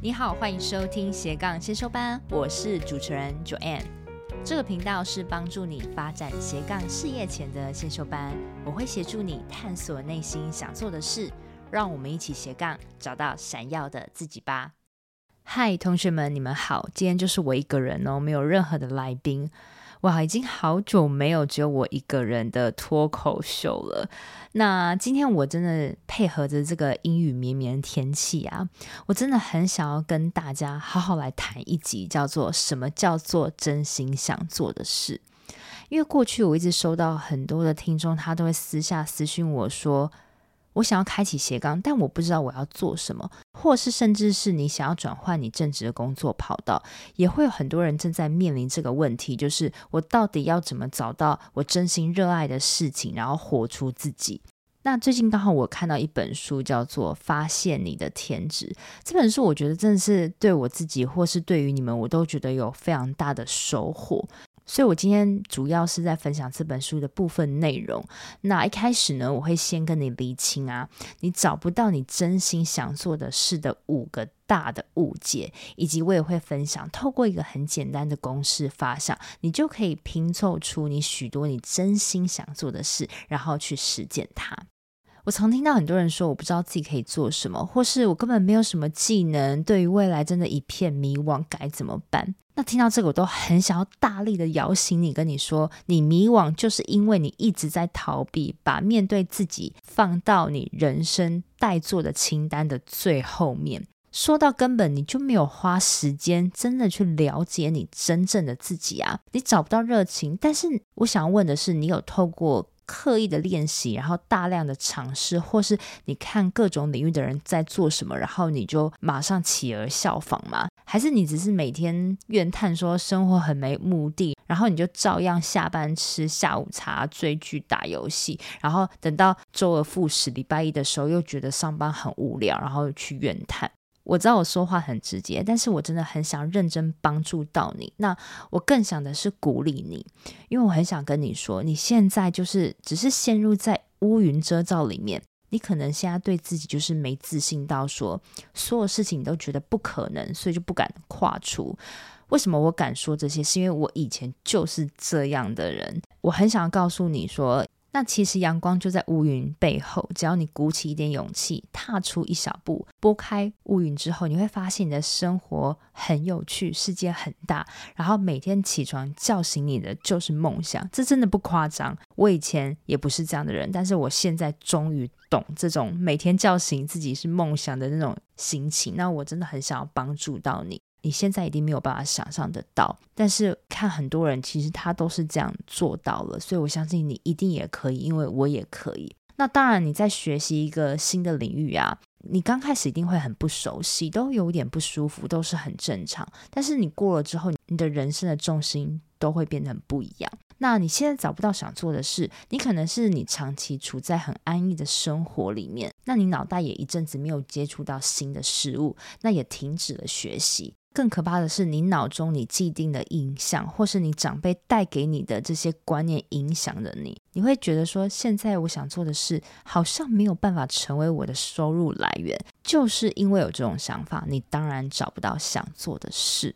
你好，欢迎收听斜杠先修班，我是主持人 Joanne。这个频道是帮助你发展斜杠事业前的先修班，我会协助你探索内心想做的事，让我们一起斜杠找到闪耀的自己吧。嗨，同学们，你们好，今天就是我一个人哦，没有任何的来宾。哇，已经好久没有只有我一个人的脱口秀了。那今天我真的配合着这个阴雨绵绵的天气啊，我真的很想要跟大家好好来谈一集，叫做“什么叫做真心想做的事”。因为过去我一直收到很多的听众，他都会私下私讯我说。我想要开启斜杠，但我不知道我要做什么，或是甚至是你想要转换你正职的工作跑道，也会有很多人正在面临这个问题，就是我到底要怎么找到我真心热爱的事情，然后活出自己。那最近刚好我看到一本书，叫做《发现你的天职》。这本书我觉得真的是对我自己，或是对于你们，我都觉得有非常大的收获。所以，我今天主要是在分享这本书的部分内容。那一开始呢，我会先跟你厘清啊，你找不到你真心想做的事的五个大的误解，以及我也会分享，透过一个很简单的公式发想，你就可以拼凑出你许多你真心想做的事，然后去实践它。我常听到很多人说，我不知道自己可以做什么，或是我根本没有什么技能，对于未来真的一片迷惘，该怎么办？那听到这个，我都很想要大力的摇醒你，跟你说，你迷惘就是因为你一直在逃避，把面对自己放到你人生待做的清单的最后面。说到根本，你就没有花时间真的去了解你真正的自己啊，你找不到热情。但是我想要问的是，你有透过刻意的练习，然后大量的尝试，或是你看各种领域的人在做什么，然后你就马上起而效仿吗？还是你只是每天怨叹说生活很没目的，然后你就照样下班吃下午茶、追剧、打游戏，然后等到周而复始，礼拜一的时候又觉得上班很无聊，然后去怨叹。我知道我说话很直接，但是我真的很想认真帮助到你。那我更想的是鼓励你，因为我很想跟你说，你现在就是只是陷入在乌云遮罩里面，你可能现在对自己就是没自信到说所有事情你都觉得不可能，所以就不敢跨出。为什么我敢说这些？是因为我以前就是这样的人。我很想告诉你说。那其实阳光就在乌云背后，只要你鼓起一点勇气，踏出一小步，拨开乌云之后，你会发现你的生活很有趣，世界很大。然后每天起床叫醒你的就是梦想，这真的不夸张。我以前也不是这样的人，但是我现在终于懂这种每天叫醒自己是梦想的那种心情。那我真的很想要帮助到你。你现在一定没有办法想象得到，但是看很多人其实他都是这样做到了，所以我相信你一定也可以，因为我也可以。那当然，你在学习一个新的领域啊，你刚开始一定会很不熟悉，都有点不舒服，都是很正常。但是你过了之后，你的人生的重心都会变得很不一样。那你现在找不到想做的事，你可能是你长期处在很安逸的生活里面，那你脑袋也一阵子没有接触到新的事物，那也停止了学习。更可怕的是，你脑中你既定的印象，或是你长辈带给你的这些观念影响着你，你会觉得说，现在我想做的事好像没有办法成为我的收入来源，就是因为有这种想法，你当然找不到想做的事。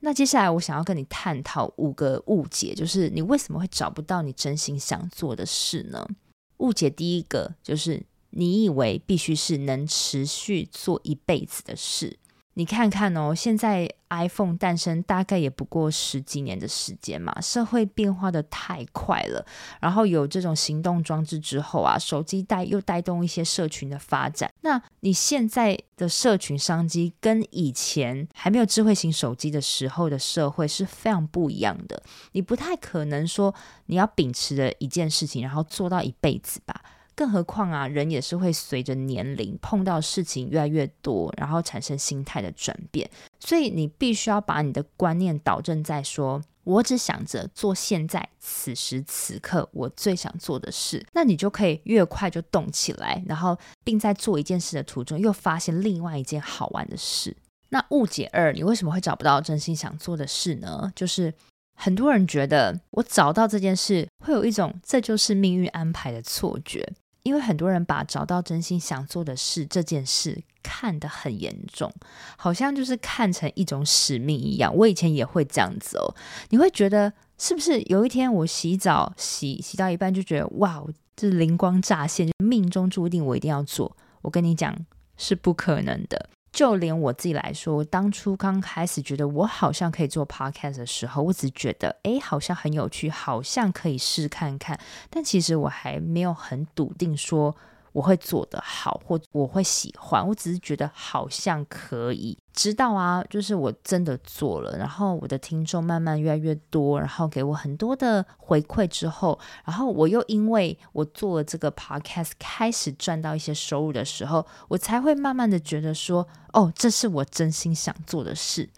那接下来我想要跟你探讨五个误解，就是你为什么会找不到你真心想做的事呢？误解第一个就是你以为必须是能持续做一辈子的事。你看看哦，现在 iPhone 诞生大概也不过十几年的时间嘛，社会变化的太快了。然后有这种行动装置之后啊，手机带又带动一些社群的发展。那你现在的社群商机跟以前还没有智慧型手机的时候的社会是非常不一样的。你不太可能说你要秉持着一件事情，然后做到一辈子吧。更何况啊，人也是会随着年龄碰到事情越来越多，然后产生心态的转变。所以你必须要把你的观念导正在说，我只想着做现在此时此刻我最想做的事，那你就可以越快就动起来，然后并在做一件事的途中又发现另外一件好玩的事。那误解二，你为什么会找不到真心想做的事呢？就是很多人觉得我找到这件事，会有一种这就是命运安排的错觉。因为很多人把找到真心想做的事这件事看得很严重，好像就是看成一种使命一样。我以前也会这样子哦，你会觉得是不是有一天我洗澡洗洗到一半就觉得哇，这灵光乍现，命中注定我一定要做。我跟你讲，是不可能的。就连我自己来说，当初刚开始觉得我好像可以做 podcast 的时候，我只觉得诶，好像很有趣，好像可以试看看。但其实我还没有很笃定说。我会做得好，或我会喜欢，我只是觉得好像可以。直到啊，就是我真的做了，然后我的听众慢慢越来越多，然后给我很多的回馈之后，然后我又因为我做了这个 podcast，开始赚到一些收入的时候，我才会慢慢的觉得说，哦，这是我真心想做的事。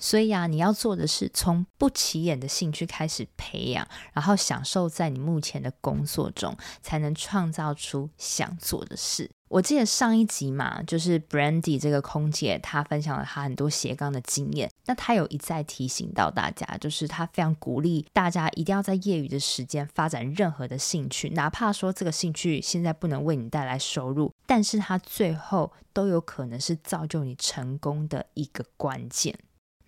所以啊，你要做的是从不起眼的兴趣开始培养，然后享受在你目前的工作中，才能创造出想做的事。我记得上一集嘛，就是 Brandy 这个空姐，她分享了她很多斜杠的经验。那她有一再提醒到大家，就是她非常鼓励大家一定要在业余的时间发展任何的兴趣，哪怕说这个兴趣现在不能为你带来收入，但是它最后都有可能是造就你成功的一个关键。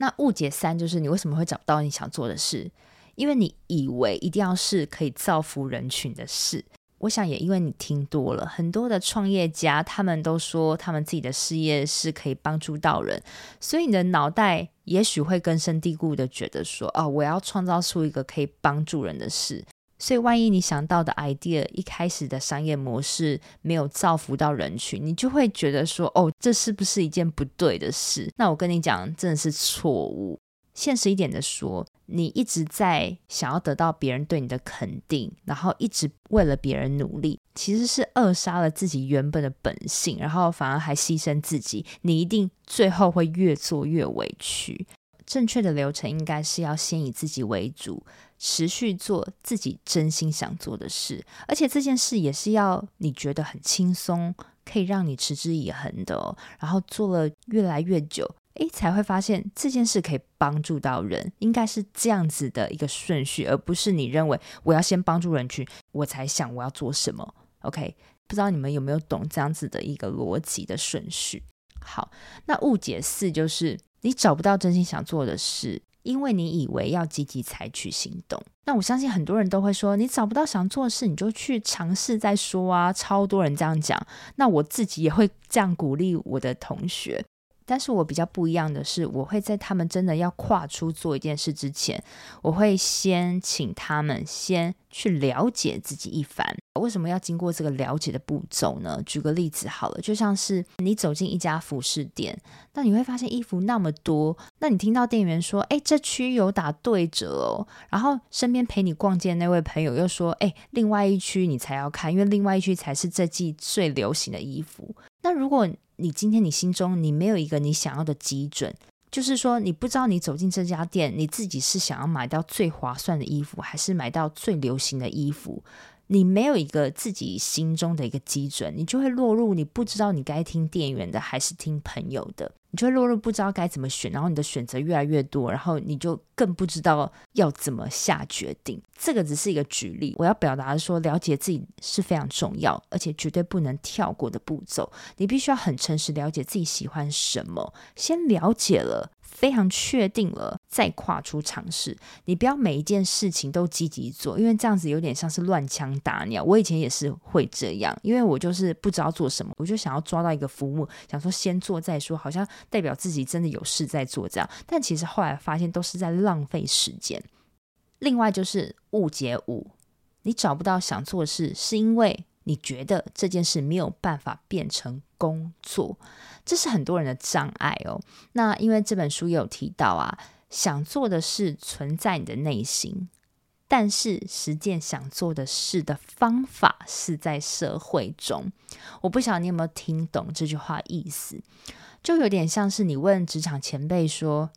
那误解三就是你为什么会找不到你想做的事？因为你以为一定要是可以造福人群的事。我想也因为你听多了，很多的创业家他们都说他们自己的事业是可以帮助到人，所以你的脑袋也许会根深蒂固的觉得说，哦，我要创造出一个可以帮助人的事。所以，万一你想到的 idea 一开始的商业模式没有造福到人群，你就会觉得说，哦，这是不是一件不对的事？那我跟你讲，真的是错误。现实一点的说，你一直在想要得到别人对你的肯定，然后一直为了别人努力，其实是扼杀了自己原本的本性，然后反而还牺牲自己，你一定最后会越做越委屈。正确的流程应该是要先以自己为主。持续做自己真心想做的事，而且这件事也是要你觉得很轻松，可以让你持之以恒的哦。然后做了越来越久，诶，才会发现这件事可以帮助到人，应该是这样子的一个顺序，而不是你认为我要先帮助人群，我才想我要做什么。OK，不知道你们有没有懂这样子的一个逻辑的顺序？好，那误解四就是你找不到真心想做的事。因为你以为要积极采取行动，那我相信很多人都会说，你找不到想做的事，你就去尝试再说啊。超多人这样讲，那我自己也会这样鼓励我的同学。但是我比较不一样的是，我会在他们真的要跨出做一件事之前，我会先请他们先去了解自己一番。为什么要经过这个了解的步骤呢？举个例子好了，就像是你走进一家服饰店，那你会发现衣服那么多，那你听到店员说：“哎，这区有打对折哦。”然后身边陪你逛街的那位朋友又说：“哎，另外一区你才要看，因为另外一区才是这季最流行的衣服。”那如果你今天你心中你没有一个你想要的基准，就是说你不知道你走进这家店，你自己是想要买到最划算的衣服，还是买到最流行的衣服？你没有一个自己心中的一个基准，你就会落入你不知道你该听店员的还是听朋友的。你就会落入不知道该怎么选，然后你的选择越来越多，然后你就更不知道要怎么下决定。这个只是一个举例，我要表达的说，了解自己是非常重要，而且绝对不能跳过的步骤。你必须要很诚实了解自己喜欢什么，先了解了。非常确定了，再跨出尝试。你不要每一件事情都积极做，因为这样子有点像是乱枪打鸟。我以前也是会这样，因为我就是不知道做什么，我就想要抓到一个服务，想说先做再说，好像代表自己真的有事在做这样。但其实后来发现都是在浪费时间。另外就是误解五，你找不到想做的事，是因为你觉得这件事没有办法变成工作。这是很多人的障碍哦。那因为这本书也有提到啊，想做的事存在你的内心，但是实践想做的事的方法是在社会中。我不晓得你有没有听懂这句话意思，就有点像是你问职场前辈说：“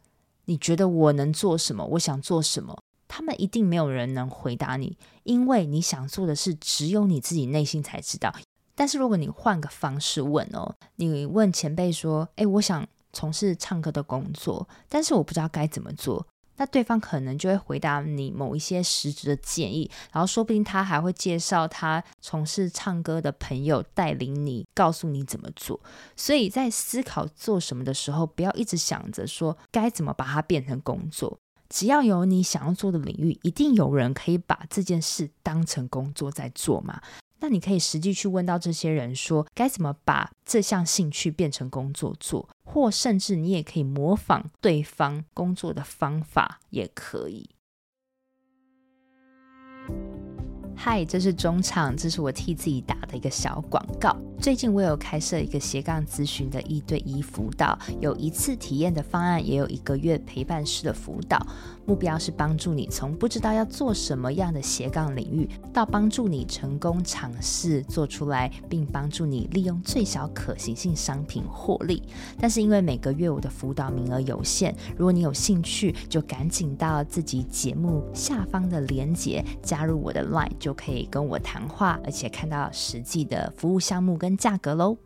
你觉得我能做什么？我想做什么？”他们一定没有人能回答你，因为你想做的事只有你自己内心才知道。但是如果你换个方式问哦，你问前辈说：“诶，我想从事唱歌的工作，但是我不知道该怎么做。”那对方可能就会回答你某一些实质的建议，然后说不定他还会介绍他从事唱歌的朋友带领你，告诉你怎么做。所以在思考做什么的时候，不要一直想着说该怎么把它变成工作。只要有你想要做的领域，一定有人可以把这件事当成工作在做嘛。那你可以实际去问到这些人说，该怎么把这项兴趣变成工作做，或甚至你也可以模仿对方工作的方法，也可以。嗨，这是中场，这是我替自己打的一个小广告。最近我有开设一个斜杠咨询的一对一辅导，有一次体验的方案，也有一个月陪伴式的辅导。目标是帮助你从不知道要做什么样的斜杠领域，到帮助你成功尝试做出来，并帮助你利用最小可行性商品获利。但是因为每个月我的辅导名额有限，如果你有兴趣，就赶紧到自己节目下方的链接加入我的 Line，就可以跟我谈话，而且看到实际的服务项目跟价格喽。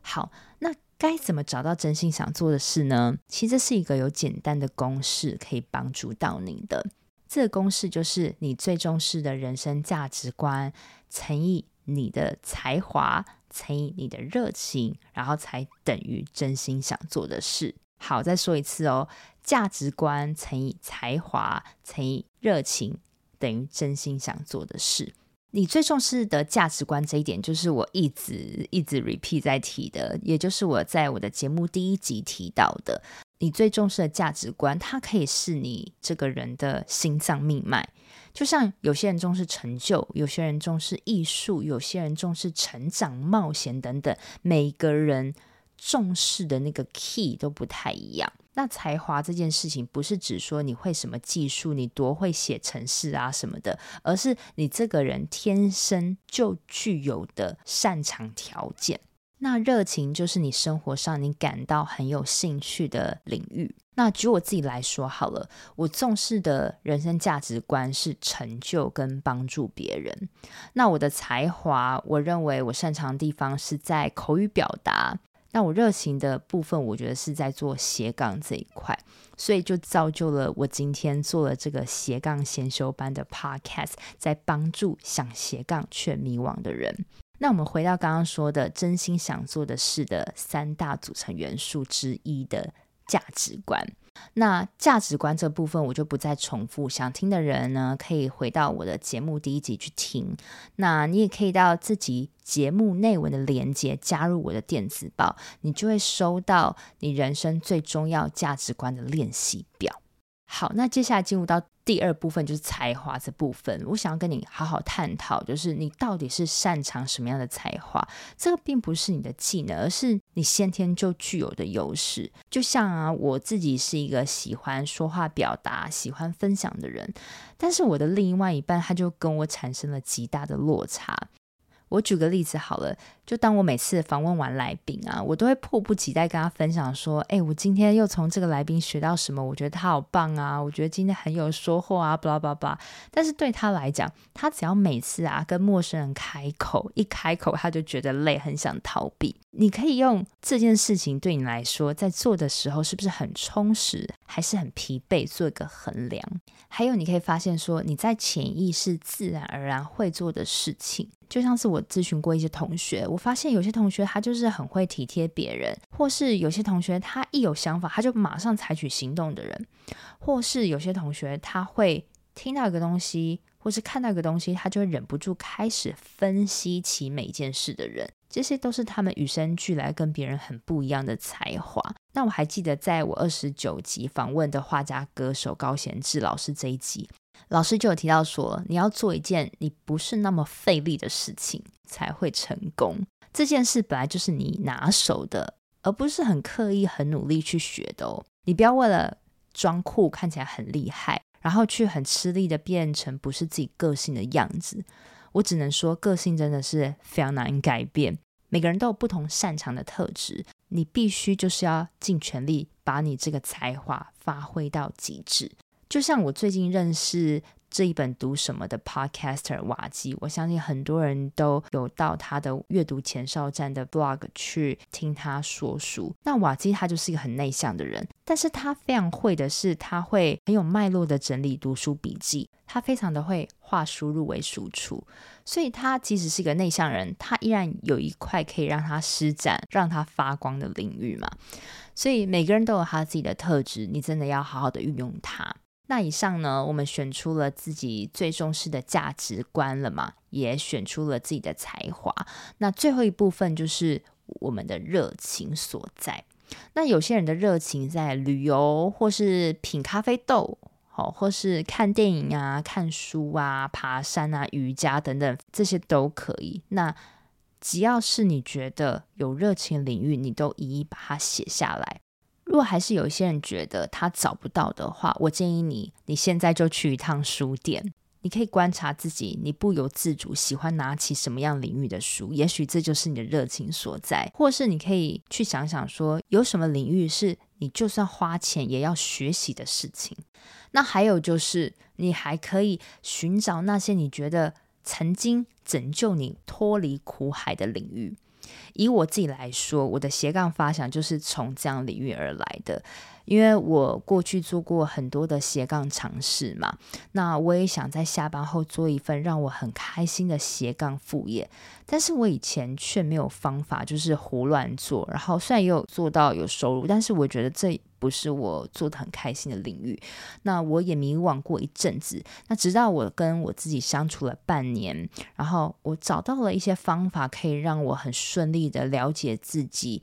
好，那该怎么找到真心想做的事呢？其实是一个有简单的公式可以帮助到你的。这个公式就是你最重视的人生价值观乘以你的才华乘以你的热情，然后才等于真心想做的事。好，再说一次哦，价值观乘以才华乘以热情等于真心想做的事。你最重视的价值观这一点，就是我一直一直 repeat 在提的，也就是我在我的节目第一集提到的。你最重视的价值观，它可以是你这个人的心脏命脉。就像有些人重视成就，有些人重视艺术，有些人重视成长、冒险等等，每个人重视的那个 key 都不太一样。那才华这件事情，不是指说你会什么技术，你多会写程式啊什么的，而是你这个人天生就具有的擅长条件。那热情就是你生活上你感到很有兴趣的领域。那举我自己来说好了，我重视的人生价值观是成就跟帮助别人。那我的才华，我认为我擅长的地方是在口语表达。那我热情的部分，我觉得是在做斜杠这一块，所以就造就了我今天做了这个斜杠先修班的 podcast，在帮助想斜杠却迷惘的人。那我们回到刚刚说的真心想做的事的三大组成元素之一的价值观。那价值观这部分我就不再重复，想听的人呢，可以回到我的节目第一集去听。那你也可以到自己节目内文的连接加入我的电子报，你就会收到你人生最重要价值观的练习表。好，那接下来进入到第二部分，就是才华这部分。我想要跟你好好探讨，就是你到底是擅长什么样的才华？这个并不是你的技能，而是你先天就具有的优势。就像啊，我自己是一个喜欢说话表达、喜欢分享的人，但是我的另外一半他就跟我产生了极大的落差。我举个例子好了，就当我每次访问完来宾啊，我都会迫不及待跟他分享说：“哎，我今天又从这个来宾学到什么？我觉得他好棒啊！我觉得今天很有收获啊！”巴拉巴拉。但是对他来讲，他只要每次啊跟陌生人开口，一开口他就觉得累，很想逃避。你可以用这件事情对你来说，在做的时候是不是很充实，还是很疲惫，做一个衡量。还有，你可以发现说你在潜意识自然而然会做的事情。就像是我咨询过一些同学，我发现有些同学他就是很会体贴别人，或是有些同学他一有想法他就马上采取行动的人，或是有些同学他会听到一个东西，或是看到一个东西，他就会忍不住开始分析起每件事的人，这些都是他们与生俱来跟别人很不一样的才华。那我还记得在我二十九集访问的画家歌手高贤志老师这一集。老师就有提到说，你要做一件你不是那么费力的事情才会成功。这件事本来就是你拿手的，而不是很刻意、很努力去学的哦。你不要为了装酷看起来很厉害，然后去很吃力的变成不是自己个性的样子。我只能说，个性真的是非常难改变。每个人都有不同擅长的特质，你必须就是要尽全力把你这个才华发挥到极致。就像我最近认识这一本读什么的 Podcaster 瓦基，我相信很多人都有到他的阅读前哨站的 blog 去听他说书。那瓦基他就是一个很内向的人，但是他非常会的是，他会很有脉络的整理读书笔记，他非常的会化输入为输出，所以他即使是一个内向人，他依然有一块可以让他施展、让他发光的领域嘛。所以每个人都有他自己的特质，你真的要好好的运用它。那以上呢，我们选出了自己最重视的价值观了嘛，也选出了自己的才华。那最后一部分就是我们的热情所在。那有些人的热情在旅游，或是品咖啡豆，好，或是看电影啊、看书啊、爬山啊、瑜伽等等，这些都可以。那只要是你觉得有热情领域，你都一一把它写下来。如果还是有一些人觉得他找不到的话，我建议你，你现在就去一趟书店，你可以观察自己，你不由自主喜欢拿起什么样领域的书，也许这就是你的热情所在。或是你可以去想想说，有什么领域是你就算花钱也要学习的事情。那还有就是，你还可以寻找那些你觉得曾经拯救你脱离苦海的领域。以我自己来说，我的斜杠发想就是从这样领域而来的。因为我过去做过很多的斜杠尝试嘛，那我也想在下班后做一份让我很开心的斜杠副业，但是我以前却没有方法，就是胡乱做。然后虽然也有做到有收入，但是我觉得这不是我做的很开心的领域。那我也迷惘过一阵子，那直到我跟我自己相处了半年，然后我找到了一些方法，可以让我很顺利的了解自己。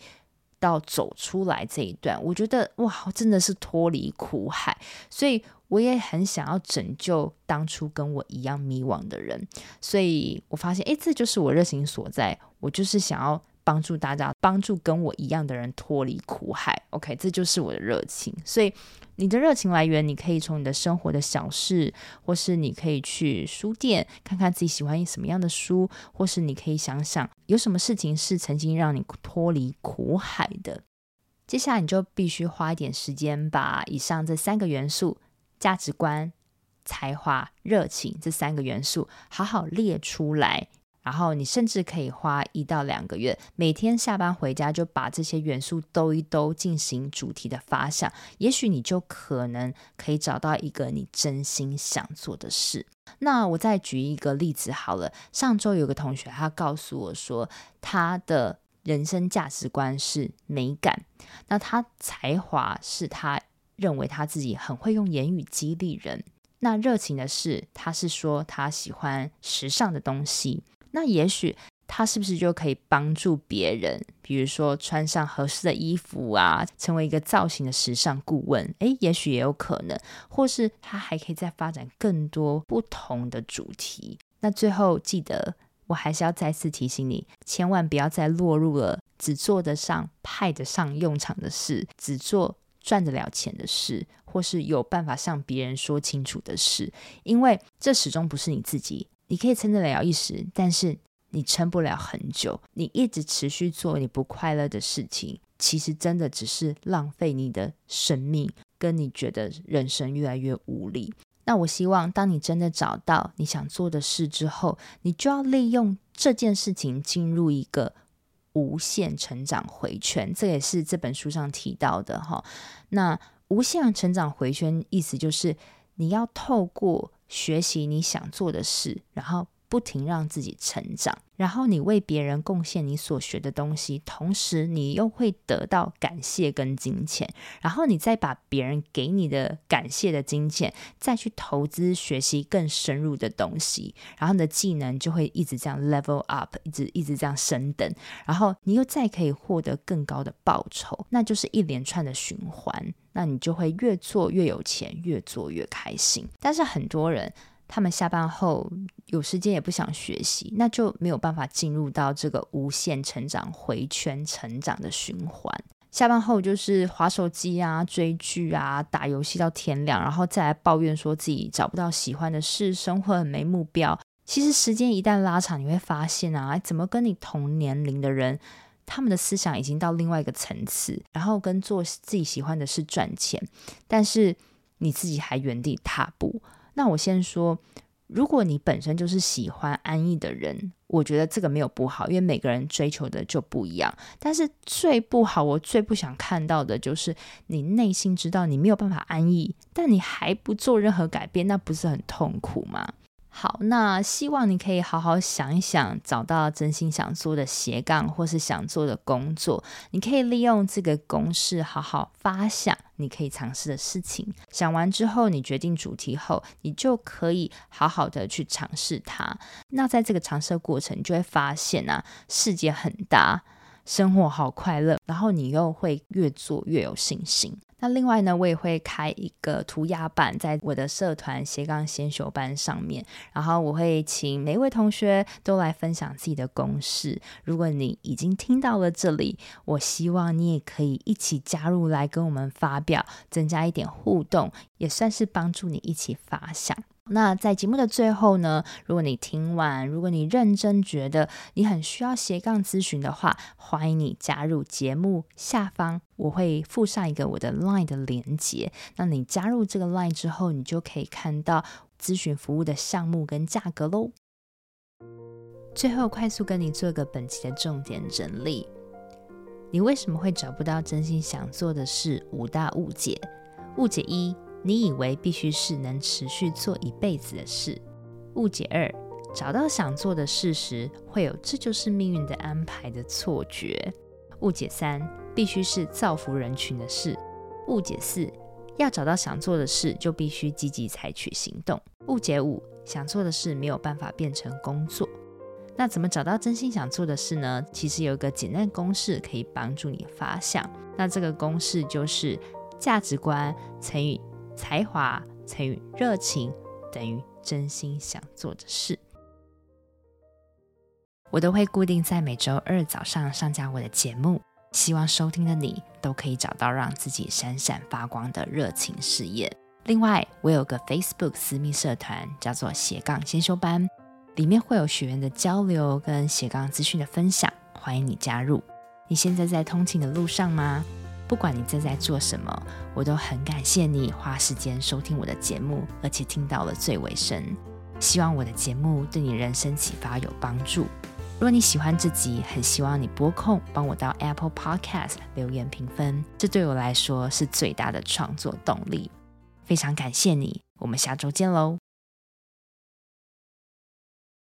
到走出来这一段，我觉得哇，真的是脱离苦海，所以我也很想要拯救当初跟我一样迷惘的人，所以我发现，诶，这就是我热情所在，我就是想要。帮助大家，帮助跟我一样的人脱离苦海。OK，这就是我的热情。所以，你的热情来源，你可以从你的生活的小事，或是你可以去书店看看自己喜欢什么样的书，或是你可以想想有什么事情是曾经让你脱离苦海的。接下来，你就必须花一点时间，把以上这三个元素——价值观、才华、热情这三个元素，好好列出来。然后你甚至可以花一到两个月，每天下班回家就把这些元素兜一兜，进行主题的发想。也许你就可能可以找到一个你真心想做的事。那我再举一个例子好了。上周有个同学，他告诉我说，他的人生价值观是美感，那他才华是他认为他自己很会用言语激励人。那热情的是，他是说他喜欢时尚的东西。那也许他是不是就可以帮助别人，比如说穿上合适的衣服啊，成为一个造型的时尚顾问？诶，也许也有可能，或是他还可以再发展更多不同的主题。那最后记得，我还是要再次提醒你，千万不要再落入了只做得上、派得上用场的事，只做赚得了钱的事，或是有办法向别人说清楚的事，因为这始终不是你自己。你可以撑得了一时，但是你撑不了很久。你一直持续做你不快乐的事情，其实真的只是浪费你的生命，跟你觉得人生越来越无力。那我希望，当你真的找到你想做的事之后，你就要利用这件事情进入一个无限成长回圈。这也是这本书上提到的哈。那无限成长回圈意思就是你要透过。学习你想做的事，然后不停让自己成长，然后你为别人贡献你所学的东西，同时你又会得到感谢跟金钱，然后你再把别人给你的感谢的金钱再去投资学习更深入的东西，然后你的技能就会一直这样 level up，一直一直这样升等，然后你又再可以获得更高的报酬，那就是一连串的循环。那你就会越做越有钱，越做越开心。但是很多人，他们下班后有时间也不想学习，那就没有办法进入到这个无限成长回圈成长的循环。下班后就是划手机啊、追剧啊、打游戏到天亮，然后再来抱怨说自己找不到喜欢的事，生活很没目标。其实时间一旦拉长，你会发现啊，怎么跟你同年龄的人，他们的思想已经到另外一个层次，然后跟做自己喜欢的事赚钱，但是你自己还原地踏步，那我先说，如果你本身就是喜欢安逸的人，我觉得这个没有不好，因为每个人追求的就不一样。但是最不好，我最不想看到的就是你内心知道你没有办法安逸，但你还不做任何改变，那不是很痛苦吗？好，那希望你可以好好想一想，找到真心想做的斜杠或是想做的工作。你可以利用这个公式好好发想你可以尝试的事情。想完之后，你决定主题后，你就可以好好的去尝试它。那在这个尝试的过程，你就会发现啊，世界很大，生活好快乐，然后你又会越做越有信心。那另外呢，我也会开一个涂鸦版，在我的社团斜杠先修班上面，然后我会请每一位同学都来分享自己的公式。如果你已经听到了这里，我希望你也可以一起加入来跟我们发表，增加一点互动，也算是帮助你一起发想。那在节目的最后呢，如果你听完，如果你认真觉得你很需要斜杠咨询的话，欢迎你加入节目下方，我会附上一个我的 LINE 的连接。那你加入这个 LINE 之后，你就可以看到咨询服务的项目跟价格喽。最后，快速跟你做个本期的重点整理：你为什么会找不到真心想做的事？五大误解。误解一。你以为必须是能持续做一辈子的事。误解二，找到想做的事时，会有这就是命运的安排的错觉。误解三，必须是造福人群的事。误解四，要找到想做的事，就必须积极采取行动。误解五，想做的事没有办法变成工作。那怎么找到真心想做的事呢？其实有一个简单公式可以帮助你发想。那这个公式就是价值观乘以才华乘以热情等于真心想做的事。我都会固定在每周二早上上架我的节目，希望收听的你都可以找到让自己闪闪发光的热情事业。另外，我有个 Facebook 私密社团，叫做斜杠先修班，里面会有学员的交流跟斜杠资讯的分享，欢迎你加入。你现在在通勤的路上吗？不管你正在做什么，我都很感谢你花时间收听我的节目，而且听到了最尾声。希望我的节目对你人生启发有帮助。如果你喜欢这集，很希望你拨空帮我到 Apple Podcast 留言评分，这对我来说是最大的创作动力。非常感谢你，我们下周见喽。